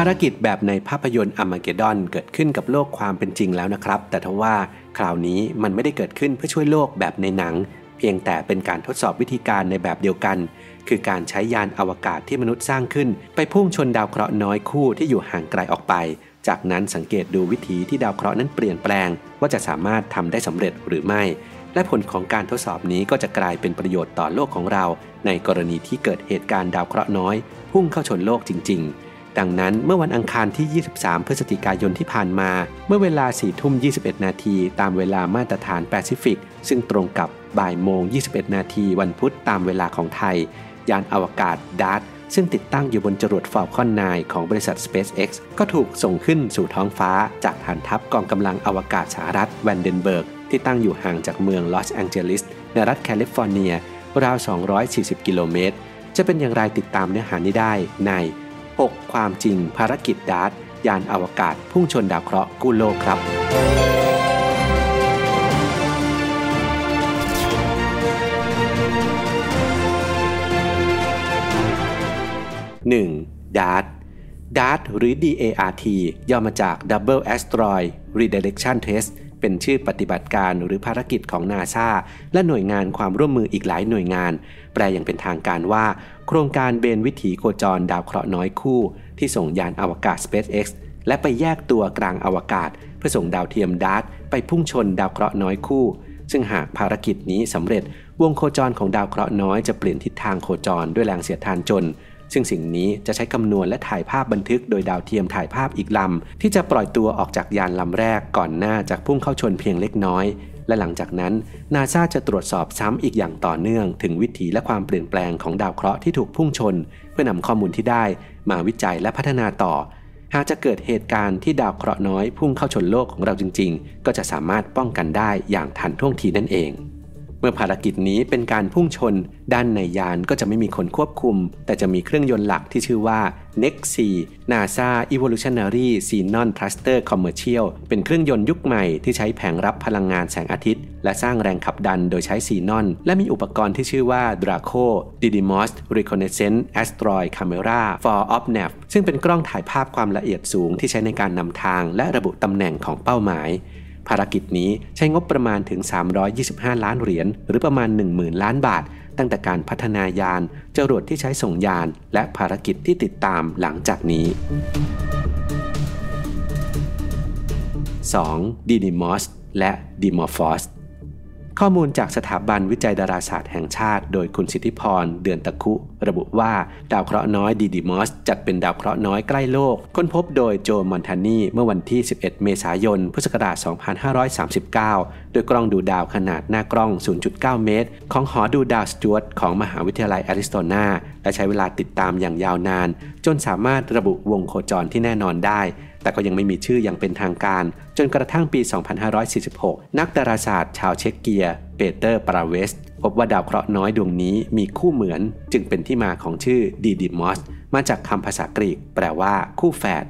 ารกิจแบบในภาพยนตร์อมาเกดอนเกิดขึ้นกับโลกความเป็นจริงแล้วนะครับ แต่ทว่าคราวนี้มันไม่ได้เกิดขึ้นเพื่อช่วยโลกแบบในหนัง เพียงแต่เป็นการทดสอบวิธีการในแบบเดียวกัน คือการใช้ยานอวกาศที่มนุษย์สร้างขึ้น ไปพุ่งชนดาวเคราะห์น้อยคู่ที่อยู่ห่างไกลออกไป จากนั้นสังเกตดูวิธีที่ดาวเคราะห์นั้นเปลี่ยนแปลง ว่าจะสามารถทำได้สำเร็จหรือไม่ และผลของการทดสอบนี้ก็จะกลายเป็นประโยชน์ต่อโลกของเรา ในกรณีที่เกิดเหตุการณ์ดาวเคราะห์น้อย พุ่งเข้าชนโลกจริง ๆ ดังนั้นเมื่อวันอังคารที่ 23 พฤศจิกายนที่ผ่านมา เมื่อเวลา4ทุ่ม 21 นาทีตามเวลามาตรฐานแปซิฟิก ซึ่งตรงกับบ่ายโมง 21 นาทีวันพุธตามเวลาของไทย ยานอวกาศ DART ซึ่งติดตั้งอยู่บนจรวด Falcon 9ของบริษัท SpaceX ก็ถูกส่งขึ้นสู่ท้องฟ้าจากฐานทัพกองกำลังอวกาศสหรัฐแวนเดนเบิร์ก ที่ตั้งอยู่ห่างจากเมืองลอสแองเจลิสในรัฐแคลิฟอร์เนีย ราว 240 กิโลเมตร จะเป็นอย่างไรติดตามเนื้อหานี้ได้ใน 6 ความจริงภารกิจ DART ยานอวกาศพุ่งชนดาวเคราะห์กู้โลกครับ 1. DART DART หรือ DART ย่อมาจาก Double Asteroid Redirection Test เป็นชื่อปฏิบัติการหรือภารกิจของนาซาและหน่วยงานความร่วมมืออีกหลายหน่วยงาน แปลอย่างเป็นทางการว่า โครงการเบนวิถีโคจรดาวเคราะห์น้อยคู่ ที่ส่งยานอวกาศ SpaceX และไปแยกตัวกลางอวกาศ เพื่อส่งดาวเทียมดาร์ตไปพุ่งชนดาวเคราะห์น้อยคู่ ซึ่งหากภารกิจนี้สำเร็จ วงโคจรของดาวเคราะห์น้อยจะเปลี่ยนทิศทางโคจรด้วยแรงเสียดทานจน ซึ่งสิ่งนี้จะใช้คำนวณและถ่ายภาพบันทึกโดยดาวเทียมถ่ายภาพอีกลำ ที่จะปล่อยตัวออกจากยานลำแรกก่อนหน้าจากพุ่งเข้าชนเพียงเล็กน้อย และหลังจากนั้นนาซาจะตรวจสอบซ้ำอีกอย่างต่อเนื่อง ถึงวิถีและความเปลี่ยนแปลงของดาวเคราะห์ที่ถูกพุ่งชน เพื่อนำข้อมูลที่ได้มาวิจัยและพัฒนาต่อหากจะเกิดเหตุการณ์ที่ดาวเคราะห์น้อยพุ่งเข้าชนโลกของเราจริง ๆ ก็จะสามารถป้องกันได้อย่างทันท่วงทีนั่นเอง เมื่อภารกิจนี้เป็นการพุ่งชน ด้านในยานก็จะไม่มีคนควบคุม แต่จะมีเครื่องยนต์หลักที่ชื่อว่า NEXT-C NASA Evolutionary Xenon Thruster Commercial เป็นเครื่องยนต์ยุคใหม่ที่ใช้แผงรับพลังงานแสงอาทิตย์ และสร้างแรงขับดันโดยใช้ซีนอน และมีอุปกรณ์ที่ชื่อว่า Draco Didymos Reconnaissance Asteroid Camera for OpNav ซึ่งเป็นกล้องถ่ายภาพความละเอียดสูงที่ใช้ในการนำทางและระบุตำแหน่งของเป้าหมาย ภารกิจนี้ใช้งบประมาณถึง 325 ล้านเหรียญหรือประมาณ 10,000 ล้านบาท ตั้งแต่การพัฒนายานจรวดที่ใช้ส่งยาน และภารกิจที่ติดตามหลังจากนี้ 2. ดีนิมอสและดีมอร์ฟอส ข้อมูลจากสถาบันวิจัยดาราศาสตร์แห่งชาติ โดยคุณสิทธิพร เดือนตะคุ ระบุว่าดาวเคราะห์น้อยดีดีมอสจัดเป็นดาวเคราะห์น้อยใกล้โลก ค้นพบโดยโจมอนทานีเมื่อวันที่ 11 เมษายน พุทธศักราช 2539 โดยกล้องดูดาวขนาดหน้ากล้อง 0.9 เมตร ของหอดูดาวสจวตของมหาวิทยาลัยแอริสโซนาและใช้เวลาติดตามอย่างยาวนาน จนสามารถระบุวงโคจรที่แน่นอนได้ แต่ก็ยังไม่มีชื่ออย่างเป็นทางการ จนกระทั่งปี 2546 นักดาราศาสตร์ชาวเช็กเกียเปเตอร์ปราเวสพบว่าดาวเคราะห์น้อยดวงนี้มีคู่เหมือนจึงเป็นที่มาของชื่อดีดิมอสมาจากคำภาษากรีก แปลว่าคู่แฝด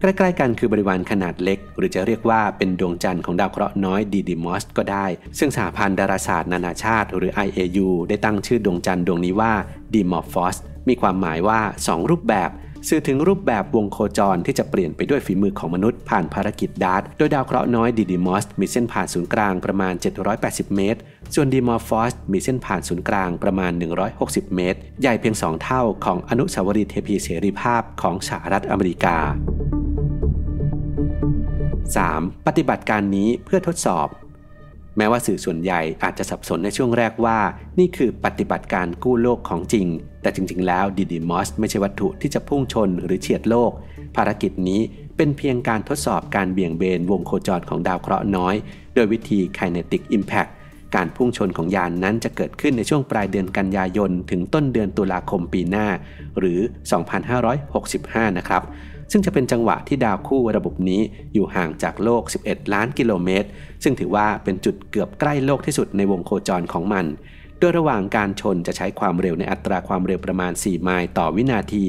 ใกล้ๆกันคือบริวารขนาดเล็ก หรือจะเรียกว่าเป็นดวงจันทร์ของดาวเคราะห์น้อยดีดิมอสก็ได้ ซึ่งสหพันธ์ดาราศาสตร์นานาชาติ หรือ IAU ได้ตั้งชื่อดวงจันทร์ดวงนี้ว่าดีมอร์ฟอสมีความหมายว่า 2 รูปแบบ สื่อถึงรูปแบบวงโคจรที่จะเปลี่ยนไปด้วยฝีมือของมนุษย์ผ่านภารกิจ DART โดยดาวเคราะห์น้อยดีดิมอสมีเส้นผ่านศูนย์กลางประมาณ 780 เมตร ส่วนดีมอร์ฟอสมีเส้นผ่านศูนย์กลางประมาณ 160 เมตร ใหญ่เพียง 2 เท่าของอนุสาวรีย์เทพีเสรีภาพของสหรัฐอเมริกา 3. ปฏิบัติการนี้เพื่อทดสอบ แม้ว่าสื่อส่วนใหญ่อาจจะสับสนในช่วงแรกว่า นี่คือปฏิบัติการกู้โลกของจริง แต่จริง ๆ แล้วดีดีมอสไม่ใช่วัตถุที่จะพุ่งชนหรือเฉียดโลก ภารกิจนี้เป็นเพียงการทดสอบการเบี่ยงเบนวงโคจรของดาวเคราะห์น้อย โดยวิธี Kinetic Impact การพุ่งชนของยานนั้นจะเกิดขึ้นในช่วงปลายเดือนกันยายน ถึงต้นเดือนตุลาคมปีหน้า หรือ 2565 นะครับ ซึ่งจะเป็นจังหวะที่ดาวคู่ระบบนี้อยู่ห่างจากโลก 11 ล้านกิโลเมตร ซึ่งถือว่าเป็นจุดเกือบใกล้โลกที่สุดในวงโคจรของมัน โดยระหว่างการชนจะใช้ความเร็วในอัตราความเร็วประมาณ 4 ไมล์ต่อวินาที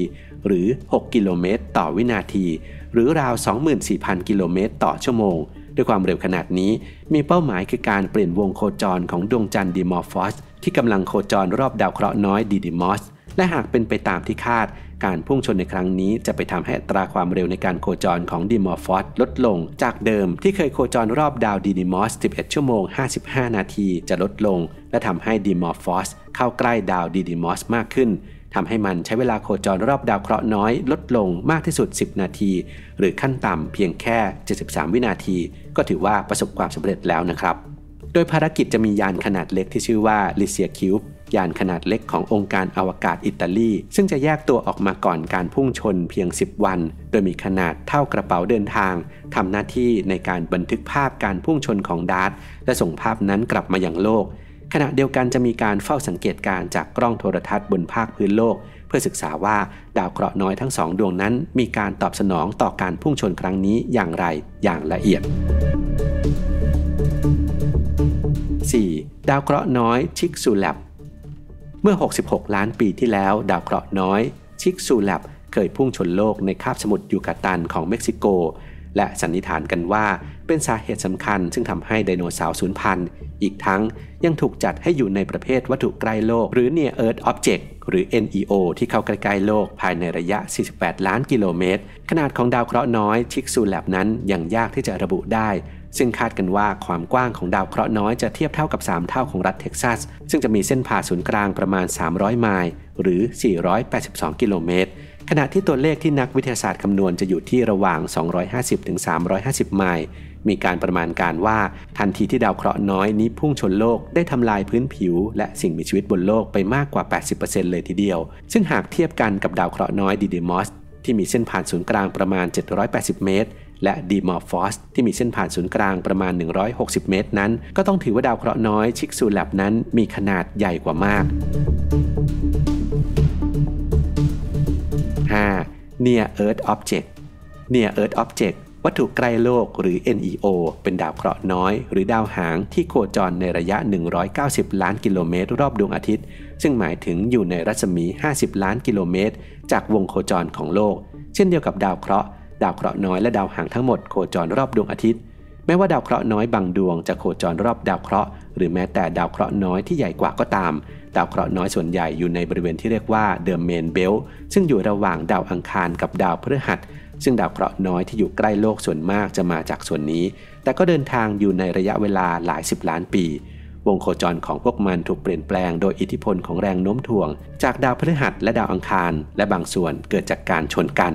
หรือ 6 กิโลเมตร ต่อวินาที หรือราว 24,000 กิโลเมตร ต่อชั่วโมง ด้วยความเร็วขนาดนี้ มีเป้าหมายคือการเปลี่ยนวงโคจรของดวงจันทร์ดีมอร์ฟอสที่กำลังโคจรรอบดาวเคราะห์น้อยดีดิมอส และหากเป็นไปตามที่คาด การพุ่งชนในครั้งนี้จะไปทำให้อัตราความเร็วในการโคจรของดีมอร์ฟอสลดลง จากเดิมที่เคยโคจรรอบดาวดีดิมอส 11 ชั่วโมง 55 นาทีจะลดลง และทำให้ดีมอร์ฟอสเข้าใกล้ดาวดีดีมอสมากขึ้นทำให้มันใช้เวลาโคจรรอบดาวเคราะห์น้อย ลดลงมากที่สุด 10 นาที หรือขั้นต่ำเพียงแค่ 73 วินาที ก็ถือว่าประสบความสำเร็จแล้วนะครับ โดยภารกิจจะมียานขนาดเล็กที่ชื่อว่า LICIACube ยานขนาดเล็กขององค์การอวกาศอิตาลี ซึ่งจะแยกตัวออกมาก่อนการพุ่งชนเพียง 10 วัน โดยมีขนาดเท่ากระเป๋าเดินทางทำหน้าที่ในการบันทึกภาพการพุ่งชนของดาร์ตและส่งภาพนั้นกลับมาอย่างโลก ขณะเดียวกันจะมีการเฝ้าสังเกตการจากกล้องโทรทัศน์บนภาคพื้นโลก เพื่อศึกษาว่าดาวเคราะห์น้อยทั้งสองดวงนั้น มีการตอบสนองต่อการพุ่งชนครั้งนี้อย่างไรอย่างละเอียด 4. ดาวเคราะห์น้อยชิกซูแลบ มื่อ 66 ล้านปีที่แล้ว ดาวเคราะห์น้อย ชิกซูแลบเคยพุ่งชนโลกในคาบสมุทรยูกาตันของเม็กซิโก และสันนิษฐานกันว่า เป็นสาเหตุสำคัญ ซึ่งทำให้ไดโนเสาร์สูญพันธุ์ อีกทั้งยังถูกจัดให้อยู่ในประเภทวัตถุใกล้โลก หรือ Near Earth Object หรือ NEO ที่เข้าใกล้ๆโลกภายในระยะ 48 ล้านกิโลเมตร ขนาดของดาวเคราะห์น้อยชิกซูแลบนั้นยังยากที่จะระบุได้ ซึ่งคาดกันว่าความกว้างของดาวเคราะห์น้อยจะเทียบเท่ากับ 3 เท่าของรัฐเท็กซัส ซึ่งจะมีเส้นผ่าศูนย์กลางประมาณ 300 ไมล์หรือ 482 กิโลเมตรขณะที่ตัวเลขที่นักวิทยาศาสตร์คำนวณจะอยู่ที่ระหว่าง 250-350 ไมล์ มีการประมาณการว่าทันทีที่ดาวเคราะห์น้อยนี้พุ่งชนโลกได้ทำลายพื้นผิว และสิ่งมีชีวิตบนโลกไปมากกว่า 80%เลยทีเดียว ซึ่งหากเทียบกันกับดาวเคราะห์น้อยดีดีมอสที่มีเส้นผ่านศูนย์กลางประมาณ 780 เมตร และดีมอร์ฟอสที่มีเส้นผ่านศูนย์กลางประมาณ 160 เมตร นั้น ก็ต้องถือว่าดาวเคราะห์น้อยชิกซูแลบนั้นมีขนาดใหญ่กว่ามาก 5. Near Earth Object Near Earth Object วัตถุใกล้โลกหรือ NEO เป็นดาวเคราะห์น้อย หรือดาวหางที่โคจรในระยะ 190 ล้านกิโลเมตรรอบดวงอาทิตย์ ซึ่งหมายถึงอยู่ในรัศมี 50 ล้านกิโลเมตร จากวงโคจรของโลก เช่นเดียวกับดาวเคราะห์ ดาวเคราะห์น้อยและดาวหางทั้งหมดโคจรรอบดวงอาทิตย์ แม้ว่าดาวเคราะห์น้อยบางดวงจะโคจรรอบดาวเคราะห์หรือแม้แต่ดาวเคราะห์น้อยที่ใหญ่กว่าก็ตามดาวเคราะห์น้อยส่วนใหญ่อยู่ในบริเวณที่เรียกว่า the main belt ซึ่งอยู่ระหว่างดาวอังคารกับดาวพฤหัส ซึ่งดาวเคราะห์น้อยที่อยู่ใกล้โลกส่วนมากจะมาจากส่วนนี้ แต่ก็เดินทางอยู่ในระยะเวลาหลายสิบล้านปี วงโคจรของพวกมันถูกเปลี่ยนแปลงโดยอิทธิพลของแรงโน้มถ่วง จากดาวพฤหัสและดาวอังคาร และบางส่วนเกิดจากการชนกัน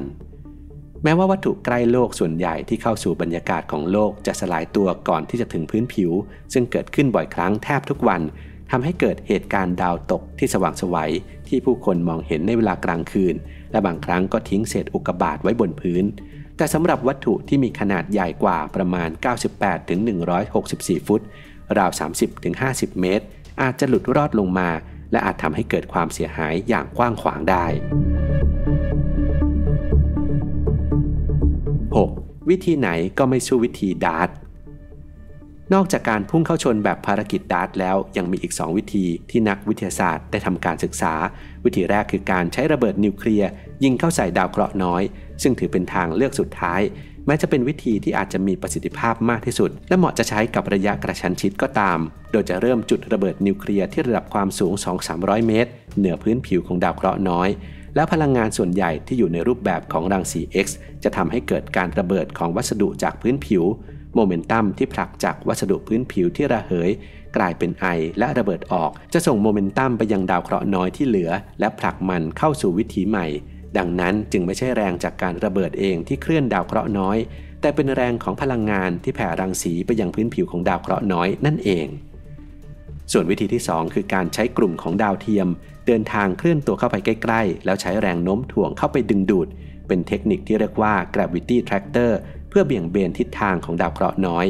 แม้ว่าวัตถุใกล้โลกส่วนใหญ่ที่เข้าสู่บรรยากาศของโลกจะสลายตัวก่อนที่จะถึงพื้นผิว ซึ่งเกิดขึ้นบ่อยครั้งแทบทุกวัน ทำให้เกิดเหตุการณ์ดาวตกที่สว่างสวัยที่ผู้คนมองเห็นในเวลากลางคืน และบางครั้งก็ทิ้งเศษอุกกาบาตไว้บนพื้น แต่สำหรับวัตถุที่มีขนาดใหญ่กว่าประมาณ 98-164 ฟุต ราว 30-50 เมตร อาจจะหลุดรอดลงมา และอาจทำให้เกิดความเสียหายอย่างกว้างขวางได้ 6. วิธีไหนก็ไม่สู้วิธีดาร์ต นอกจากการพุ่งเข้าชนแบบภารกิจดาร์ตแล้วยังมีอีก 2 วิธีที่นักวิทยาศาสตร์ได้ทำการศึกษา วิธีแรกคือการใช้ระเบิดนิวเคลียร์ยิงเข้าใส่ดาวเคราะห์น้อย ซึ่งถือเป็นทางเลือกสุดท้าย แม้จะเป็นวิธีที่อาจจะมีประสิทธิภาพมากที่สุด และเหมาะจะใช้กับระยะกระชั้นชิดก็ตาม โดยจะเริ่มจุดระเบิดนิวเคลียร์ที่ระดับความสูง 2-300 เมตร เหนือพื้นผิวของดาวเคราะห์น้อยแล้วพลังงานส่วนใหญ่ที่อยู่ในรูปแบบของรังสี X จะทำให้เกิดการระเบิดของวัสดุจากพื้นผิว โมเมนตัมที่ผลักจากวัสดุพื้นผิวที่ระเหย กลายเป็นไอและระเบิดออก จะส่งโมเมนตัมไปยังดาวเคราะห์น้อยที่เหลือ และผลักมันเข้าสู่วิถีใหม่ ดังนั้นจึงไม่ใช่แรงจากการระเบิดเองที่เคลื่อนดาวเคราะห์น้อย แต่เป็นแรงของพลังงานที่แผ่รังสีไปยังพื้นผิวของดาวเคราะห์น้อยนั่นเอง ส่วนวิธีที่ 2 คือการใช้กลุ่มของดาวเทียม เดินทางเคลื่อนตัวเข้าไปใกล้ ๆ แล้วใช้แรงโน้มถ่วงเข้าไปดึงดูดเป็นเทคนิคที่เรียกว่า gravity tractor พื่อเบี่ยงเบนทิศทางของดาวเคราะห์น้อย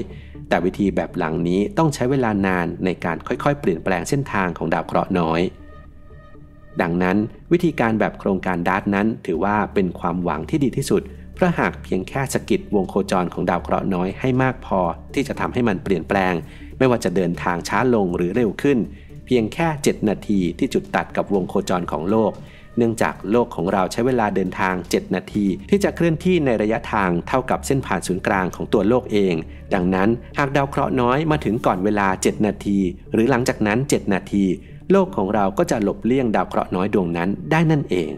แต่วิธีแบบหลังนี้ต้องใช้เวลานานในการค่อยๆ เปลี่ยนแปลงเส้นทางของดาวเคราะห์น้อย ดังนั้นวิธีการแบบโครงการดาร์ตนั้น ถือว่าเป็นความหวังที่ดีที่สุด เพราะหากเพียงแค่สกิดวงโคจรของดาวเคราะห์น้อยให้มากพอ ที่จะทำให้มันเปลี่ยนแปลง ไม่ว่าจะเดินทางช้าลงหรือเร็วขึ้น เพียงแค่ 7 นาทีที่จุดตัดกับวงโคจรของโลก เนื่องจากโลกของเราใช้เวลาเดินทาง 7 นาที ที่จะเคลื่อนที่ในระยะทางเท่ากับเส้นผ่านศูนย์กลางของตัวโลกเอง ดังนั้นหากดาวเคราะห์น้อยมาถึงก่อนเวลา 7 นาที หรือหลังจากนั้น 7 นาที โลกของเราก็จะหลบเลี่ยงดาวเคราะห์น้อยดวงนั้นได้นั่นเอง